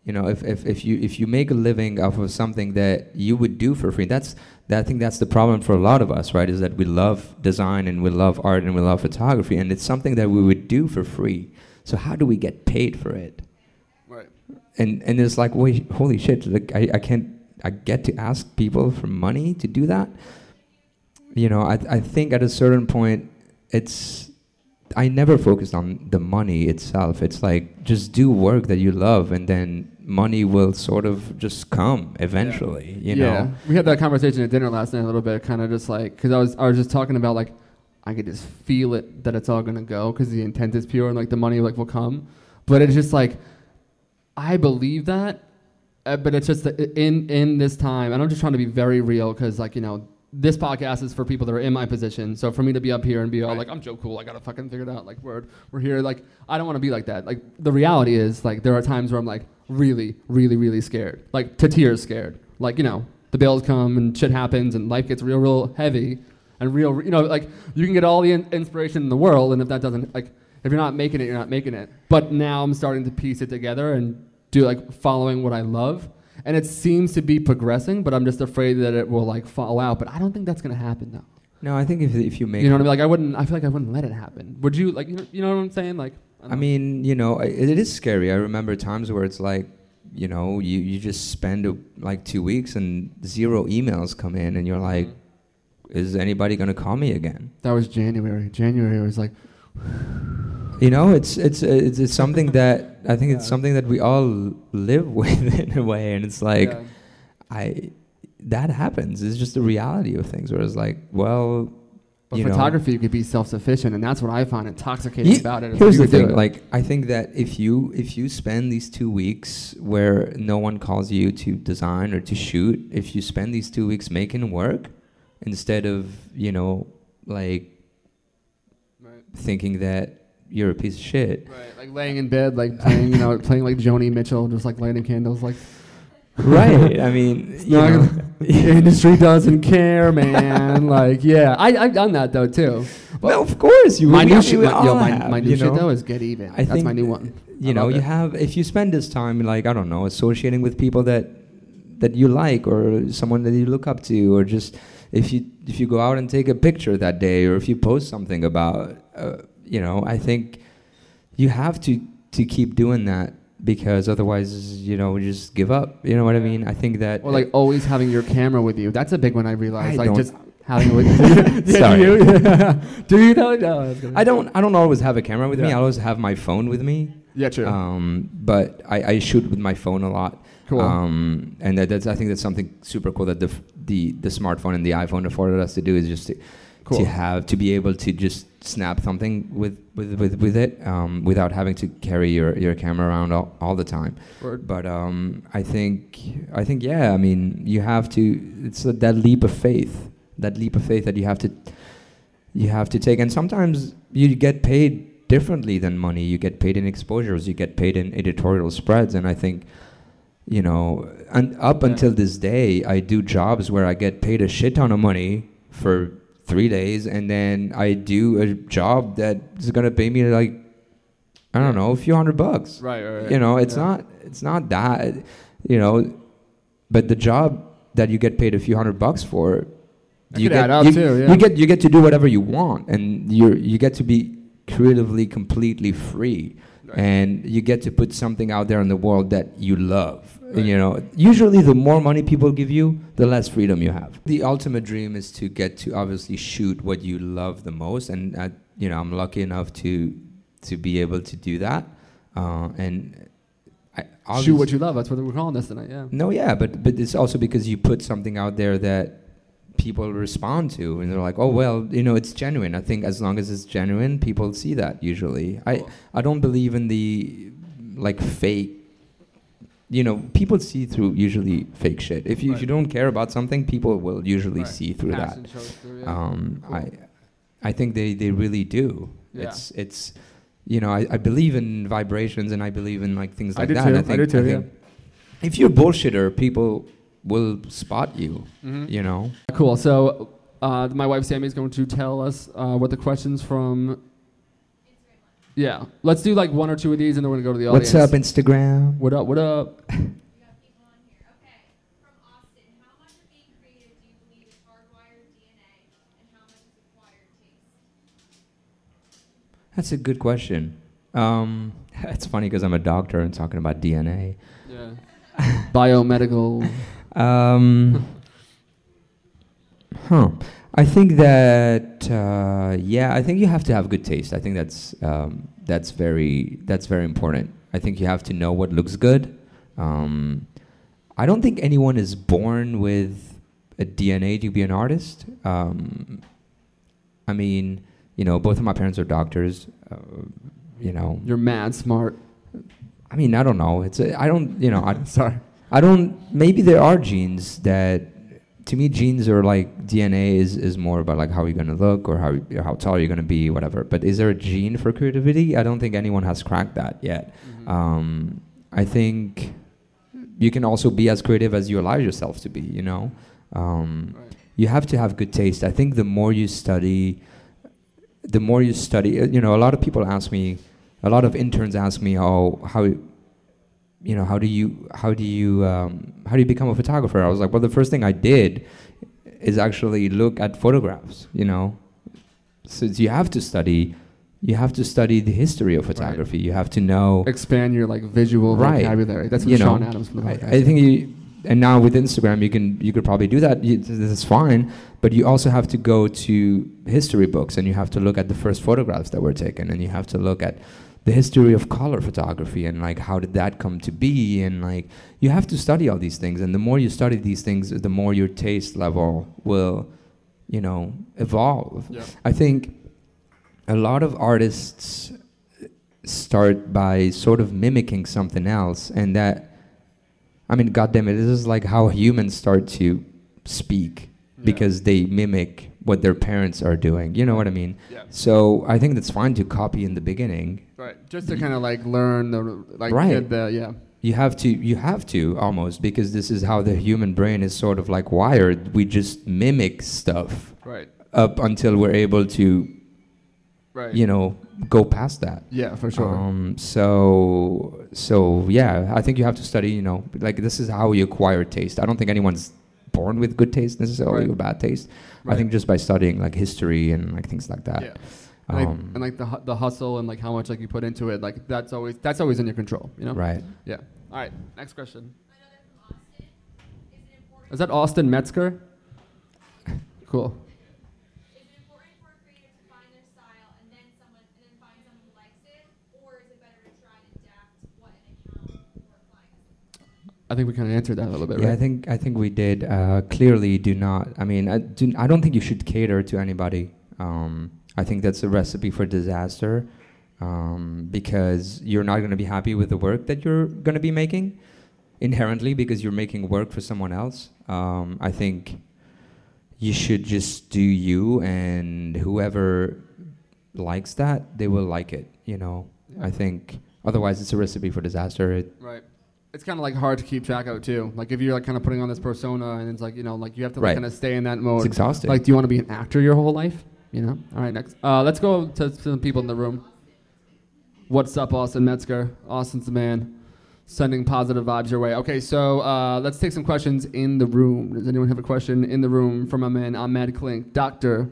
B: You know, if, if, if you if you make a living off of something that you would do for free, that's that, I think that's the problem for a lot of us, right? Is that we love design and we love art and we love photography, and it's something that we would do for free. So how do we get paid for it?
A: Right.
B: And and it's like, wait, holy shit! Like I, I can't I get to ask people for money to do that. You know, I I think at a certain point, it's I never focused on the money itself. It's like just do work that you love, and then money will sort of just come eventually. You
A: yeah.
B: know.
A: we had that conversation at dinner last night a little bit, kind of just like because I was I was just talking about like I could just feel it that it's all gonna go because the intent is pure and like the money like will come, but it's just like I believe that, uh, but it's just that in in this time, and I'm just trying to be very real because like you know this podcast is for people that are in my position. So for me to be up here and be all
B: Right.
A: like I'm Joe Cool, I gotta fucking figure it out. Like we're we're here. Like I don't want to be like that. Like the reality is like there are times where I'm like really really really scared, like to tears scared. Like you know the bills come and shit happens and life gets real real heavy and real you know like you can get all the in- inspiration in the world and if that doesn't like if you're not making it you're not making it. But now I'm starting to piece it together and do like following what I love. And it seems to be progressing, but I'm just afraid that it will like fall out. But I don't think that's gonna happen though.
B: No, I think if if you make
A: You know what I mean? Like I wouldn't. I feel like I wouldn't let it happen. Would you? Like you know, you know what I'm saying? Like
B: I mean, you know, it is scary. I remember times where it's like, you know, you, you just spend uh, like two weeks and zero emails come in, and you're like, is anybody gonna call me again?
A: that was January. January was like
B: You know, it's it's it's, it's something that I think it's something that we all live with in a way, and it's like
A: yeah.
B: I that happens. It's just the reality of things. Where it's like, well,
A: But
B: you know-
A: photography, you could be self-sufficient, and that's what I find intoxicating about it.
B: Here's the thing, like I think that if you if you spend these two weeks where no one calls you to design or to shoot, if you spend these two weeks making work instead of you know like
A: right.
B: thinking that you're a piece of shit,
A: right, like laying in bed, like playing, you know, playing like Joni Mitchell, just like lighting candles, like
B: right? I mean, you know,
A: industry doesn't care, man. like, yeah, I, I've done that though too.
B: well, of course you.
A: my new shit, my, yo, my,
B: have,
A: my new
B: you
A: shit though is get even.
B: I
A: That's my new one.
B: you
A: I
B: know you
A: it.
B: have if you spend this time like i don't know associating with people that that you like or someone that you look up to or just if you if you go out and take a picture that day or if you post something about uh, you know i think you have to to keep doing that because otherwise you know we just give up you know what i mean i think that
A: Or like always having your camera with you. That's a big one I realized.
B: I
A: like
B: don't-
A: just having it with you. Yeah,
B: Sorry.
A: Do you? do you though? No, I
B: i don't i don't always have a camera with me i always have my phone with me
A: Yeah, true.
B: Um, but I, I shoot with my phone a lot.
A: Cool.
B: Um, and that, that's I think that's something super cool that dif- the the smartphone and the iPhone afforded us to do is just to,
A: Cool.
B: to have to be able to just snap something with with with, with it um, without having to carry your, your camera around all, all the time.
A: Word.
B: But um, I think I think yeah. I mean, you have to. It's a, that leap of faith. That leap of faith that you have to you have to take. And sometimes you get paid differently than money. You get paid in exposures. You get paid in editorial spreads. And I think you know, and up
A: Yeah.
B: until this day, I do jobs where I get paid a shit ton of money for three days, and then I do a job that is gonna pay me like I don't know a few hundred bucks
A: Right, right, right.
B: you know it's
A: Yeah.
B: not it's not that you know but the job that you get paid a few hundred bucks for
A: That
B: you get you,
A: too, yeah.
B: you get you get to do whatever you want and you you get to be creatively completely free
A: Right.
B: and you get to put something out there in the world that you love
A: Right.
B: you know usually the more money people give you the less freedom you have the ultimate dream is to get to obviously shoot what you love the most and uh, you know i'm lucky enough to to be able to do that uh, and I,
A: Shoot what you love. That's what we're calling this tonight. Yeah.
B: no, yeah, but but it's also because you put something out there that people respond to, and they're like, oh well, you know, it's genuine. I think as long as it's genuine, people see that usually. I I don't believe in the like fake. You know, people see through usually fake shit. If you if you don't care about something, people will usually
A: Right.
B: see through that.
A: Through, yeah.
B: Um,
A: Cool.
B: I I think they they really do.
A: Yeah.
B: It's it's you know I, I believe in vibrations and I believe in like things
A: I
B: like
A: do
B: that.
A: too. I
B: think,
A: do too, yeah.
B: think if you're a bullshitter, people will spot you.
A: Mhm.
B: You know.
A: Cool. So, uh, my wife Sammy is going to tell us uh, what the questions from. Yeah, let's do like one or two of these, and then we're gonna go to the audience.
B: What's up, Instagram?
A: What up? What up?
C: We got people on here. Okay. From Austin, how much of being creative do you believe is hardwired DNA and how much is acquired taste?
B: That's a good question. Um, it's funny because I'm a doctor and talking about DNA.
A: Yeah. Biomedical.
B: Um, huh. I think that uh, yeah, I think you have to have good taste. I think that's um, that's very that's very important. I think you have to know what looks good. Um, I don't think anyone is born with a DNA to be an artist. Um, I mean, you know, both of my parents are doctors. Uh, you know,
A: You're mad smart.
B: I mean, I don't know. It's a, I don't you know I
A: Sorry.
B: I don't. Maybe there are genes that, to me, genes are like DNA is, is more about like how you're gonna look or how or how tall you're gonna be, whatever. But is there a gene for creativity? I don't think anyone has cracked that yet.
A: Mm-hmm.
B: Um, I think you can also be as creative as you allow yourself to be. You know, um,
A: Right.
B: you have to have good taste. I think the more you study, the more you study. You know, a lot of people ask me, a lot of interns ask me, "Oh, how, you know, how do you, how do you, um, how do you become a photographer?" I was like, "Well, the first thing I did is actually look at photographs." You know, since you have to study. You have to study the history of photography. You have to know
A: Expand your like visual
B: Right.
A: vocabulary. That's what
B: You know,
A: Sean Adams from the
B: I,
A: podcast.
B: I think you, and now with Instagram, you can you could probably do that. You, this is fine, but you also have to go to history books and you have to look at the first photographs that were taken, and you have to look at the history of color photography and like how did that come to be, and like you have to study all these things. And the more you study these things, the more your taste level will, you know, evolve.
A: Yeah.
B: I think a lot of artists start by sort of mimicking something else, and that, I mean, goddamn it, this is like how humans start to speak
A: Yeah.
B: because they mimic what their parents are doing. You know what I mean?
A: Yeah.
B: So I think that's fine to copy in the beginning.
A: Right. Just to kind of like learn the like
B: Right.
A: get the yeah.
B: You have to, you have to almost because this is how the human brain is sort of like wired. We just mimic stuff
A: Right.
B: up until we're able to,
A: Right.
B: you know, go past that.
A: Yeah, for sure.
B: Um, so so yeah, I think you have to study. You know, like this is how you acquire taste. I don't think anyone's born with good taste necessarily
A: Right.
B: or bad taste. I think just by studying like history and like things like that.
A: yeah. And, like,
B: Um,
A: and like the the hustle and like how much like you put into it, like that's always that's always in your control, you know.
B: Right.
A: Yeah. All right. Next question.
C: Another from Austin. Is?
A: Is that Austin Metzger? Cool.
C: Is it important for a creative to find their style and then someone and then find someone who likes it, or is it better to try and adapt what an account or a client?
A: I think we kind of answered that a little bit,
B: Yeah,
A: right?
B: I think I think we did. Uh, clearly, do not. I mean, I, do, I don't think you should cater to anybody. Um, I think that's a recipe for disaster um, because you're not going to be happy with the work that you're going to be making inherently because you're making work for someone else. Um, I think you should just do you, and whoever likes that, they will like it. You know, I think otherwise it's a recipe for disaster. It,
A: Right. It's kind of like hard to keep track of too. Like if you're like kind of putting on this persona and it's like you know like you have to like
B: Right.
A: kind of stay in that mode.
B: it's exhausting.
A: Like, do you want to be an actor your whole life? You know. All right, next. Uh, let's go to some people in the room. What's up, Austin Metzger? Austin's the man. Sending positive vibes your way. Okay, so uh, let's take some questions in the room. Does anyone have a question in the room from my man Ahmed Klink, Doctor,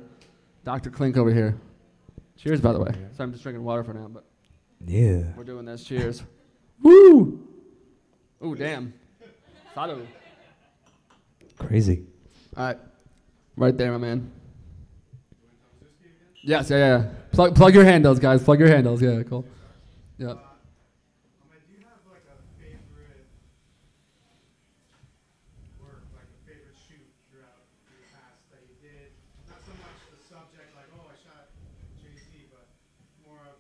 A: Doctor Klink over here? Cheers, by the way. So I'm just drinking water for now, but
B: yeah.
A: we're doing this. Cheers. Woo! Ooh, damn. Salud.
B: Crazy.
A: All right, right there, my man. Yes, yeah, yeah. Plug, plug your handles, guys. Plug your handles. Yeah, cool. Yeah.
D: Um, do you have like a favorite work, like a favorite shoot throughout your past that you did? Not so much the subject, like oh I shot Jay Z, but more of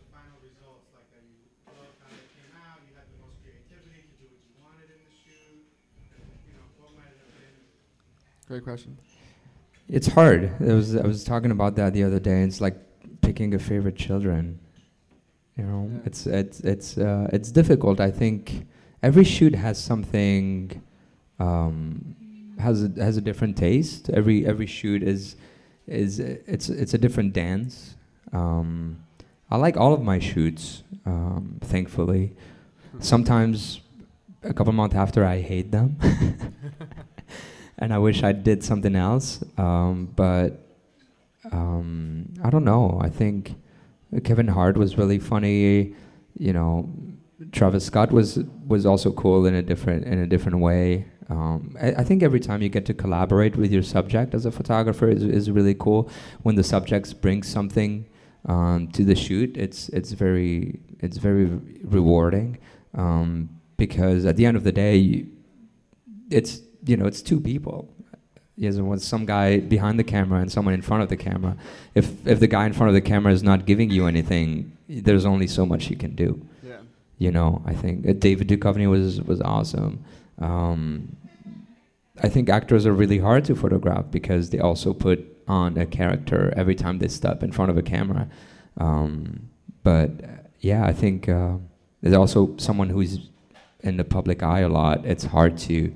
D: the final results, like that you loved how it came out. You had the most creativity to do what you wanted in the shoot. And, you know what might it have been?
A: Great question.
B: It's hard. I was I was talking about that the other day. It's like picking a favorite children. You know,
A: Yeah.
B: it's it's it's uh, it's difficult. I think every shoot has something um, has a, has a different taste. Every every shoot is is it's it's a different dance. Um, I like all of my shoots. Um, thankfully, sometimes a couple months after I hate them. and I wish I did something else. Um, but um, I don't know. I think Kevin Hart was really funny. You know, Travis Scott was was also cool in a different in a different way. Um, I, I think every time you get to collaborate with your subject as a photographer is is really cool. When the subjects bring something um, to the shoot, it's it's very it's very rewarding um, because at the end of the day, you, it's you know it's two people. Yes, and with some guy behind the camera and someone in front of the camera. If if the guy in front of the camera is not giving you anything, there's only so much he can do.
A: Yeah.
B: You know, I think uh, David Duchovny was was awesome. Um, I think actors are really hard to photograph because they also put on a character every time they step in front of a camera. Um, but uh, yeah, I think uh, there's also someone who's in the public eye a lot. It's hard to,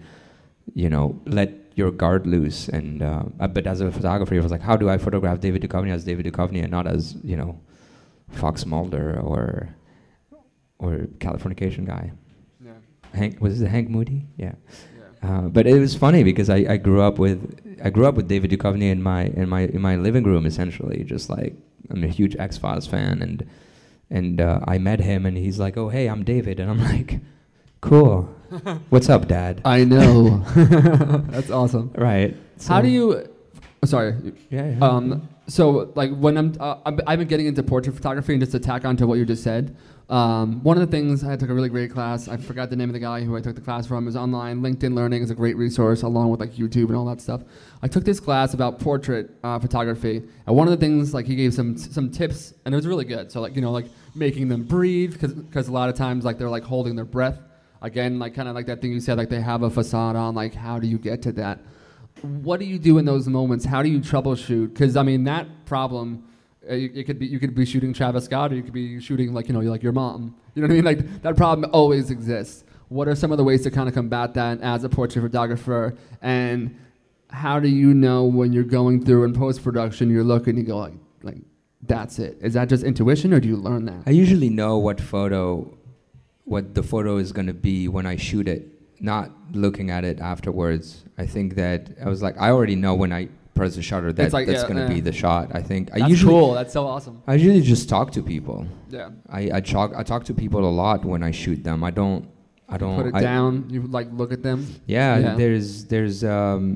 B: you know, let your guard loose. And uh, uh, but as a photographer, it was like, how do I photograph David Duchovny as David Duchovny and not as you know, Fox Mulder or or Californication guy.
A: Yeah.
B: Hank was it Hank Moody? Yeah.
A: Yeah.
B: Uh, but it was funny because I, I grew up with I grew up with David Duchovny in my in my in my living room essentially. Just like I'm a huge X Files fan, and and uh, I met him, and he's like, "Oh hey, I'm David," and I'm like, "Cool, what's up, Dad?"
A: I know. That's awesome.
B: right.
A: How do you? oh, Sorry.
B: Yeah. yeah.
A: Um, so like when I'm, uh, I've been getting into portrait photography and just to tack on to what you just said. Um, one of the things I took a really great class. I forgot the name of the guy who I took the class from. It was online. LinkedIn Learning is a great resource along with like YouTube and all that stuff. I took this class about portrait uh, photography, and one of the things like he gave some some tips, and it was really good. So like you know like making them breathe because because a lot of times like they're like holding their breath. Again, like kind of like that thing you said, like they have a facade on. Like how do you get to that? what do you do in those moments? How do you troubleshoot? Because I mean, that problem, uh, you- it could be you could be shooting Travis Scott, or you could be shooting like you know like your mom. You know what I mean? Like that problem always exists. What are some of the ways to kind of combat that as a portrait photographer? And how do you know when you're going through in post production, you're looking, you go like like that's it? Is that just intuition, or do you learn that?
B: I usually know what photo, what the photo is going to be when I shoot it, not looking at it afterwards. I think that I was like, I already know when I press the shutter that
A: like,
B: that's
A: yeah,
B: going to
A: yeah.
B: be the shot. I think I usually
A: cool. That's so awesome.
B: I usually just talk to people.
A: Yeah.
B: I I talk I talk to people a lot when I shoot them. I don't I don't
A: Put it
B: I-
A: down. You like look at them.
B: Yeah,
A: Yeah.
B: there's there's um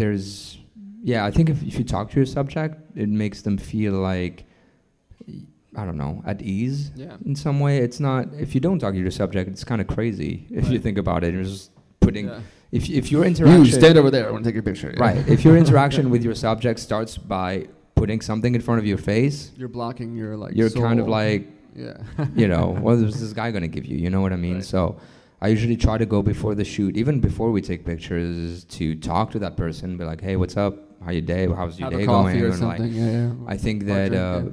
B: there's yeah, I think if, if you talk to your subject, it makes them feel like I don't know, at ease
A: Yeah.
B: in some way. It's not if you don't talk to your subject, it's kind of crazy if you think about it. You're just putting
A: Yeah.
B: if if your interaction You
A: stand over there. I want to take your picture. Yeah.
B: right if your interaction with your subject starts by putting something in front of your face,
A: You're blocking your like.
B: you're kind of like
A: Yeah.
B: you know, what is this guy going to give you? You know what I mean?
A: Right.
B: So I usually try to go before the shoot, even before we take pictures, to talk to that person, be like, hey, what's up? How your day? How's your
A: Have
B: day
A: coffee
B: going?
A: or
B: And, like,
A: something. yeah, yeah.
B: I think that uh,
A: yeah.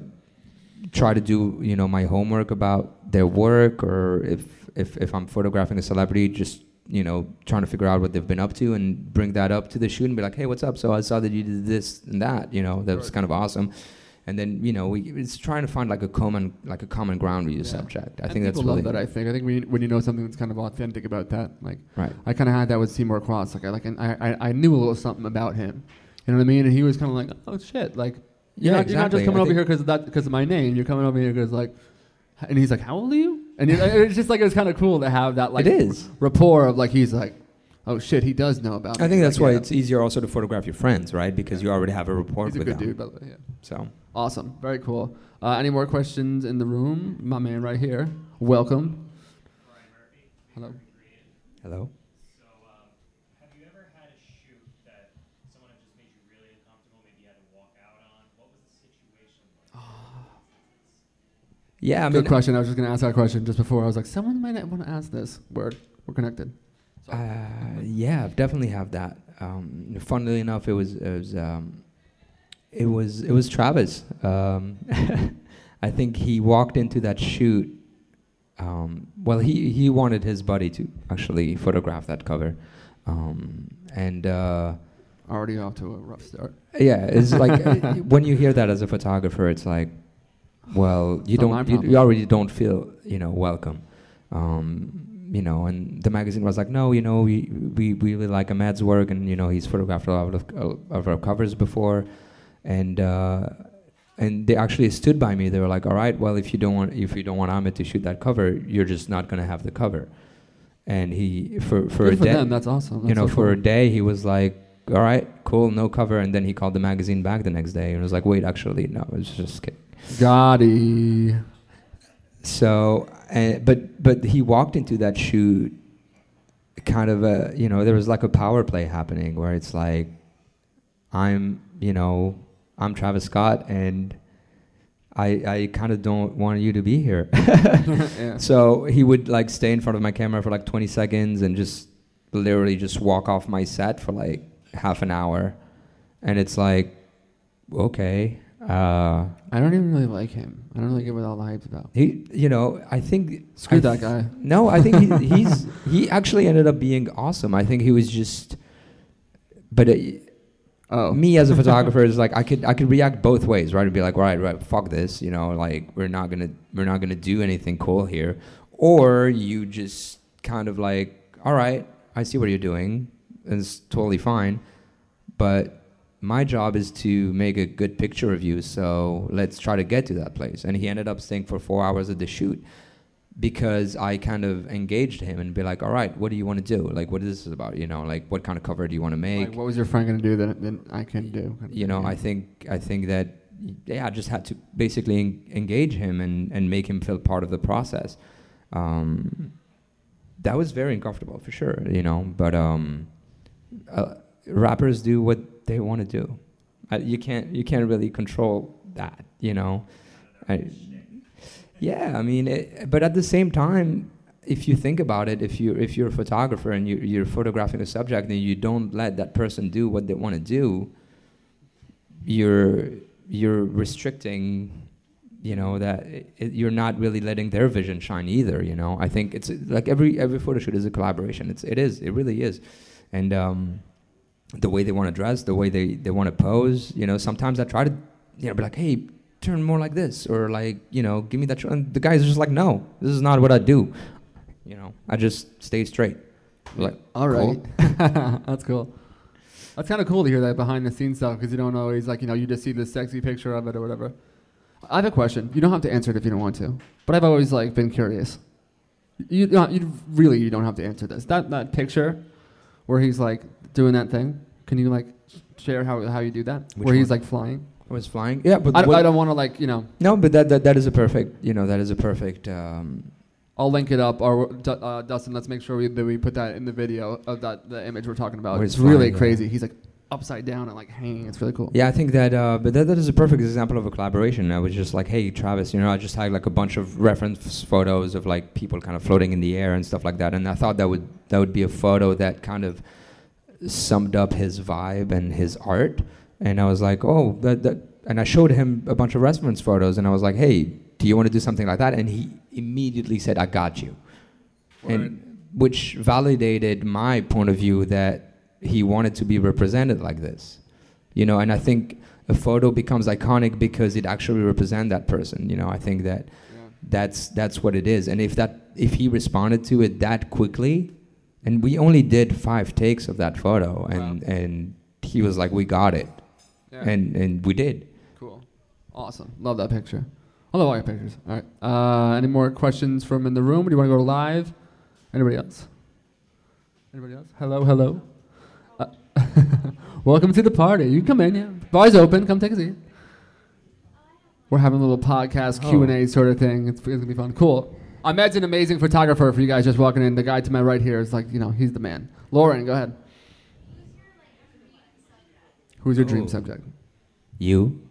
B: Try to do, you know, my homework about their work, or if if if I'm photographing a celebrity, just you know, trying to figure out what they've been up to and bring that up to the shoot and be like, hey, what's up? So I saw that you did this and that. You know, that was kind of awesome. And then you know, we, it's trying to find like a common like a common ground with your
A: Yeah.
B: subject. I
A: And
B: think that's
A: people
B: really
A: love that. I think. I think when you, when you know something that's kind of authentic about that, like
B: right.
A: I kind of had that with Seymour Chwast. Like I like I, I I knew a little something about him. You know what I mean? And he was kind of like, oh shit, like you're,
B: Yeah,
A: not, you're not just coming
B: I
A: over here because of that because of my name. You're coming over here because like, and he's like, how old are you? And it's just like it's kind of cool to have that like
B: it is.
A: rapport of like he's like, oh shit, he does know about. It.
B: I
A: me.
B: think that's
A: Like,
B: why
A: yeah.
B: it's easier also to photograph your friends, right? Because you already have a rapport
A: He's a
B: with
A: good
B: them.
A: dude, by the way. Yeah.
B: So
A: Awesome. Very cool. Uh, any more questions in the room? My man right here. Welcome. Hello.
B: hello.
E: So, um, have you ever had a shoot that someone had just made you really uncomfortable, maybe you had to walk out on? What was the situation like?
B: Yeah, I
A: Good
B: mean,
A: question. I was just gonna ask that question just before. I was like, someone might want to ask this. Word. We're connected.
B: uh, yeah, I've definitely have that. Um, funnily enough, it was it was um, it was it was Travis. Um, I think he walked into that shoot. Um, well, he he wanted his buddy to actually photograph that cover, um, and. Uh,
A: Already off to a rough start.
B: Yeah, it's like when you hear that as a photographer, it's like, well, you
A: not
B: don't, you, you already don't feel, you know, welcome. Um, you know, and the magazine was like, no, you know, we we, we really like Ahmed's work, and you know, he's photographed a lot of, of our covers before, and uh, and they actually stood by me. They were like, all right, well, if you don't want if you don't want Ahmed to shoot that cover, you're just not gonna have the cover. And he for for
A: Good
B: a
A: for
B: day,
A: them. That's awesome.
B: you know,
A: so
B: for a day, he was like, "All right, cool, no cover," and then he called the magazine back the next day and was like, "Wait, actually, no, it was just kidding."
A: Gotti.
B: So, uh, but but he walked into that shoot, kind of a you know, there was like a power play happening where it's like, I'm you know, I'm Travis Scott and. I, I kind of don't want you to be here.
A: yeah.
B: So he would like stay in front of my camera for like 20 seconds and just literally just walk off my set for like half an hour. And it's like, okay. Uh,
A: I don't even really like him. I don't really get what all the hype's about.
B: he, you know, I think.
A: Screw
B: I
A: that guy.
B: No, I think he, he's, he actually ended up being awesome. I think he was just, but uh,
A: Oh.
B: me as a photographer is like I could I could react both ways, right? And be like, right, right, right, fuck this, you know, like we're not gonna we're not gonna do anything cool here, or you just kind of like, all right, I see what you're doing, and it's totally fine, but my job is to make a good picture of you, so let's try to get to that place. And he ended up staying for four hours at the shoot because I kind of engaged him and be like, all right, what do you want to do? Like, what is this about? You know, like what kind of cover do you want to make?
A: Like, what was your friend gonna do that, that I can do?
B: you know, I think I think that yeah, I just had to basically en- engage him and, and make him feel part of the process. Um, that was very uncomfortable for sure, you know. But um, uh, rappers do what they want to do. Uh, you can't you can't really control that, you know. I, yeah, I mean, it, but at the same time, if you think about it, if you if you're a photographer and you, you're photographing a subject and you don't let that person do what they want to do, you're you're restricting, you know, that it, you're not really letting their vision shine either. You know, I think it's like every every photo shoot is a collaboration. It's it is it really is, and um, the way they want to dress, the way they they want to pose. You know, sometimes I try to, you know, be like, hey, turn more like this, or like, you know, give me that. And the guy's are just like, no, this is not what I do. You know, I just stay straight. Like,
A: all right, cool. That's cool. That's kind of cool to hear that behind the scenes stuff because you don't always like you know you just see the sexy picture of it or whatever. I have a question. You don't have to answer it if you don't want to, but I've always like been curious. You you really you don't have to answer this. That that picture where he's like doing that thing. Can you like share how how you do that?
B: Which
A: where he's
B: one?
A: like flying.
B: I was flying. Yeah, but
A: I, I don't want to like you know.
B: no, but that, that that is a perfect. You know, that is a perfect. Um,
A: I'll link it up. Or uh, Dustin, let's make sure we, that we put that in the video of that the image we're talking about. It's
B: he's
A: really
B: flying,
A: crazy. He's like upside down and like hanging. It's really cool.
B: yeah, I think that. Uh, but that, that is a perfect example of a collaboration. I was just like, hey, Travis, you know, I just had like a bunch of reference photos of like people kind of floating in the air and stuff like that, and I thought that would that would be a photo that kind of summed up his vibe and his art. And I was like, oh, that, that and I showed him a bunch of reference photos, and I was like, hey, do you want to do something like that? And he immediately said, I got you. and which validated my point of view that he wanted to be represented like this you know and i think a photo becomes iconic because it actually represents that person you know i think that
A: Yeah.
B: that's that's what it is and if that if he responded to it that quickly and we only did five takes of that photo and and he was like we got it
A: Yeah.
B: and and we did
A: Cool. Awesome. Love that picture. I love all your pictures. All right. Uh, any more questions from in the room? Do you want to go live? Anybody else? Anybody else? Hello, hello. Welcome to the party. You come in. Yeah. Bar's open. Come take a seat. We're having a little podcast
B: Oh.
A: Q and A sort of thing. It's, it's gonna be fun. Cool. Ahmed's an amazing photographer for you guys just walking in. The guy to my right here is like, you know, he's the man. Lauren, go ahead. Who's your dream
B: Oh.
A: subject?
B: you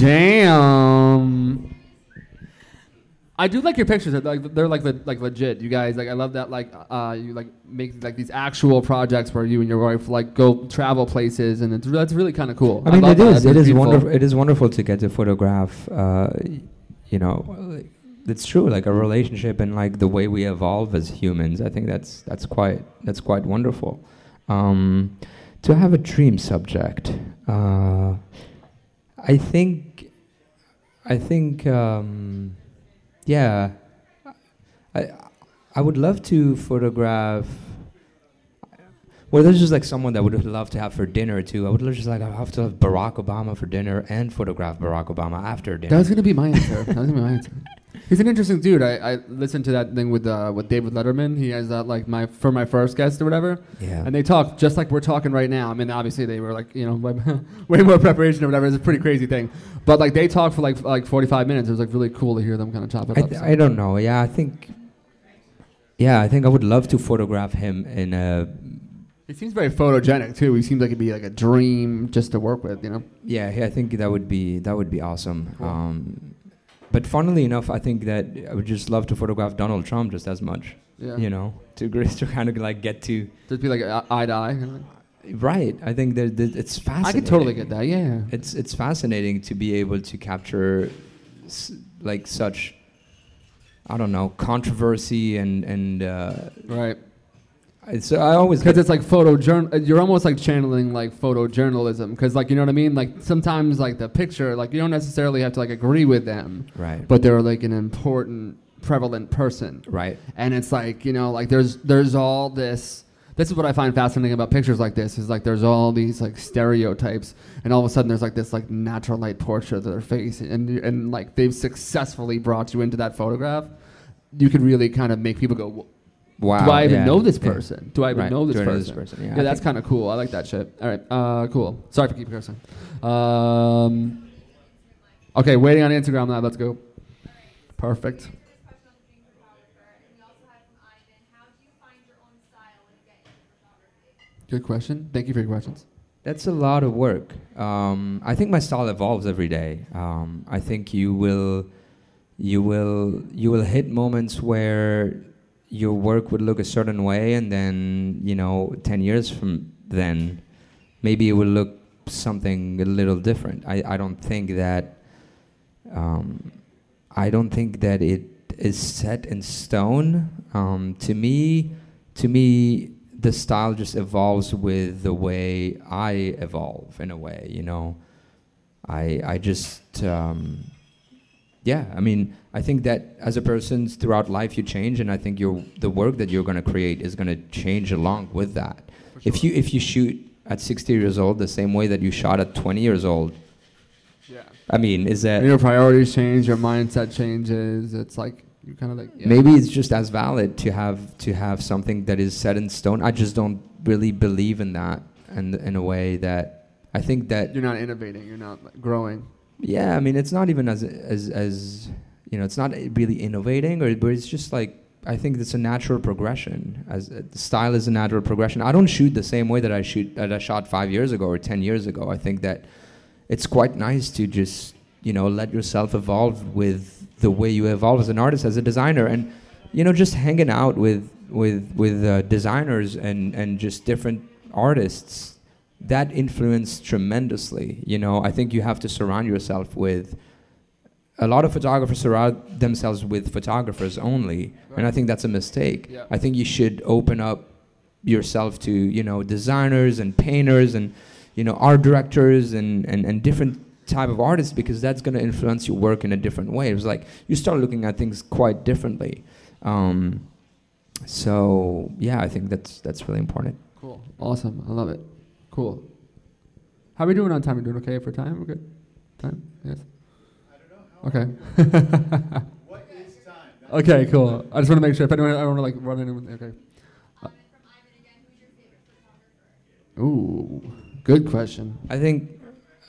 A: Damn. I do like your pictures. They're like they're like le- like legit. You guys like I love that like uh you like make like these actual projects where you and your wife like go travel places and it's that's really kind of cool.
B: I mean,
A: love
B: it is. It is wonderful. It is wonderful to get to photograph. Uh, you know, it's true. Like a relationship and like the way we evolve as humans. I think that's that's quite that's quite wonderful. Um, to have a dream subject. Uh, I think. I think. Um, yeah. I I would love to photograph. Well, there's just like someone that would love to have for dinner too. I would just like I have to have Barack Obama for dinner and photograph Barack Obama after dinner.
A: That was gonna be my answer. that was gonna be my answer. He's an interesting dude. I, I listened to that thing with uh, with David Letterman. He has that like my for my first guest or whatever.
B: yeah.
A: And they talk just like we're talking right now. I mean, obviously they were like, you know, way, more preparation or whatever. It's a pretty crazy thing. But like they talk for like like 45 minutes. It was like really cool to hear them kind of chop it
B: I,
A: up.
B: th- I don't know. Yeah, I think. Yeah, I think I would love to photograph him in a.
A: He seems very photogenic too. He seems like it'd be like a dream just to work with, you know.
B: Yeah, I think that would be that would be awesome.
A: Cool.
B: Um, but funnily enough, I think that I would just love to photograph Donald Trump just as much.
A: Yeah.
B: You know, to to kind of like get to
A: Just be like eye to eye.
B: right. I think that, it's fascinating.
A: I could totally get that. Yeah.
B: It's it's fascinating to be able to capture s- like such I don't know controversy and and uh,
A: Right.
B: It's I always
A: Because it's like photojournal. Uh, you're almost like channeling like photojournalism. Because like you know what I mean. Like sometimes like the picture, like you don't necessarily have to like agree with them,
B: right
A: but they're like an important, prevalent person.
B: right
A: and it's like you know like there's there's all this this is what i find fascinating about pictures like this is like there's all these like stereotypes and all of a sudden there's like this like natural light portrait of their face and you- and like they've successfully brought you into that photograph you could really kind of make people go "Wh-
B: wow.
A: Do i even
B: yeah,
A: know this
B: yeah.
A: person? Do i even
B: Right,
A: know this
B: do I
A: person?
B: yeah,
A: yeah, that's kind of cool. I like that shit. All right uh cool. Sorry for keeping cursing. Um okay waiting on instagram now. Let's go. Perfect.
C: This question on being photographer, and we also had from Ivan. How do you find your own style when you get into photography?
A: good question. Thank you for your questions.
B: That's a lot of work. Um, I think my style evolves every day. Um, I think you will, you will, you will hit moments where your work would look a certain way, and then you know, ten years from then, maybe it would look something a little different. I, I don't think that. Um, I don't think that it is set in stone. Um, to me, to me, the style just evolves with the way I evolve in a way, you know. I I just um, yeah, I mean, I think that as a person throughout life you change and I think your the work that you're going to create is going to change along with that. If you if you shoot at 60 years old the same way that you shot at 20 years old,
A: yeah
B: I mean, is that
A: your priorities change, your mindset changes. It's like you kind of like yeah.
B: maybe it's just as valid to have to have something that is set in stone. I just don't really believe in that and in a way that I think that
A: You're not innovating. You're not like, growing.
B: Yeah, I mean, it's not even as as as you know, it's not really innovating, or but it's just like I think it's a natural progression. As uh, the style is a natural progression. I don't shoot the same way that I shoot that I shot five years ago or ten years ago. I think that it's quite nice to just you know let yourself evolve with the way you evolve as an artist, as a designer, and you know just hanging out with with with uh, designers and and just different artists that influenced tremendously. You know, I think you have to surround yourself with a lot of photographers surround themselves with photographers only, and I think that's a mistake.
A: Yeah.
B: I think you should open up yourself to you know designers and painters and you know art directors and and, and different type of artists because that's going to influence your work in a different way. It was like you start looking at things quite differently. Um, so yeah, I think that's that's really important.
A: Cool. Awesome. I love it. Cool. How are we doing on time? We doing okay for time? We're good? Time? Yes.
D: I don't know.
A: Okay.
D: What is time? That's
A: okay, cool. I just want to make sure if anyone, I don't want to like run into Okay.
C: Comment from Ivan again. Who's your favorite photographer?
A: Ooh, good question.
B: I think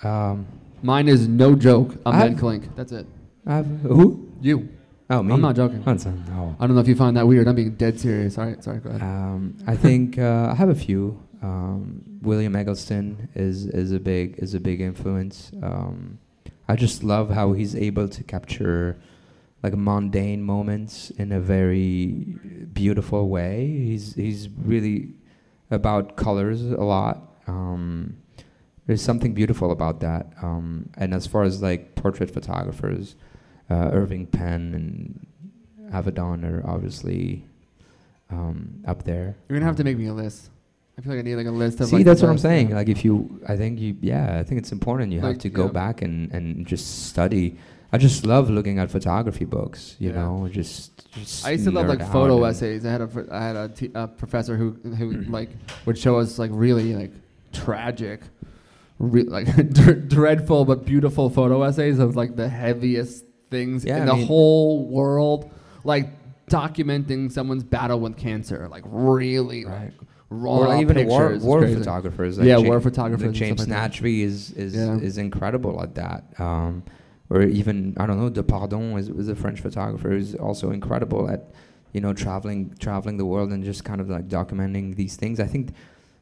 B: um,
A: Mine is no joke. Ahmed
B: I've-
A: Klink. That's it.
B: I've, who?
A: You.
B: Oh, me.
A: I'm not joking.
B: Oh, it's, uh, no.
A: I don't know if you find that weird. I'm being dead serious. All right, sorry. Go ahead.
B: Um, I think uh, I have a few. Um, William Eggleston is is a big is a big influence. Um, I just love how he's able to capture like mundane moments in a very beautiful way. He's he's really about colors a lot. Um, there's something beautiful about that. Um, and as far as like portrait photographers, uh, Irving Penn and Avedon are obviously um, up there.
A: You're gonna have to make me a list. I feel like I need like a list of.
B: See,
A: like,
B: that's what I'm saying.
A: yeah.
B: Like, if you, I think you, yeah, I think it's important. You have to go
A: yeah.
B: back and, and just study. I just love looking at photography books. You
A: Yeah.
B: know, just, just.
A: I used to love like photo essays. I had a I had a, t- a professor who who like would show us like really like tragic, re- like dr- dreadful but beautiful photo essays of like the heaviest things
B: Yeah,
A: in
B: I
A: the
B: mean-
A: whole world, like documenting someone's battle with cancer, like really
B: Right.
A: like raw
B: Or like even
A: pictures.
B: war,
A: It's
B: war
A: crazy.
B: photographers. Like
A: Yeah,
B: Ja-
A: war photographers
B: Like James
A: stuff like.
B: Nachtwey is is
A: Yeah.
B: is incredible at that. Um, or even I don't know, Depardon is, is a French photographer who's also incredible at you know traveling traveling the world and just kind of like documenting these things. I think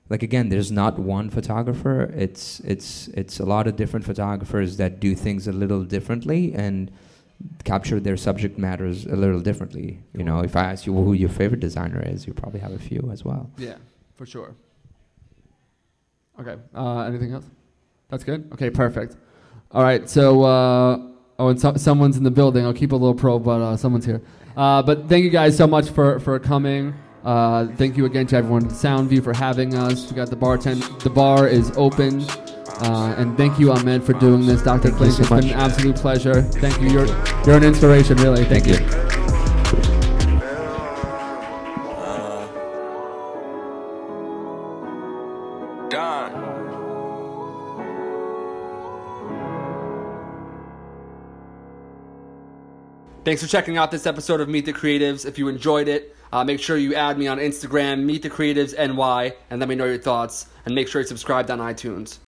B: like again, there's not one photographer. It's it's it's a lot of different photographers that do things a little differently and capture their subject matters a little differently. You know, if I ask you who your favorite designer is, you probably have a few as well.
A: Yeah, for sure. Okay. Uh, anything else? That's good. Okay, perfect. All right. So, uh, oh, and so, someone's in the building. I'll keep a little probe, but uh, someone's here. Uh, but thank you guys so much for for coming. Uh, thank you again to everyone at Soundview for having us. We got the bartend. The bar is open. Uh, and thank you, Ahmed, for doing this. Dr.
B: Thank
A: Klink,
B: so
A: it's been an absolute pleasure. Thank you. You're you're an inspiration, really. Thank, you.
F: Done.
A: Thanks for checking out this episode of Meet the Creatives. If you enjoyed it, uh, make sure you add me on Instagram, Meet the Creatives NY, and let me know your thoughts. And make sure you're subscribed on iTunes.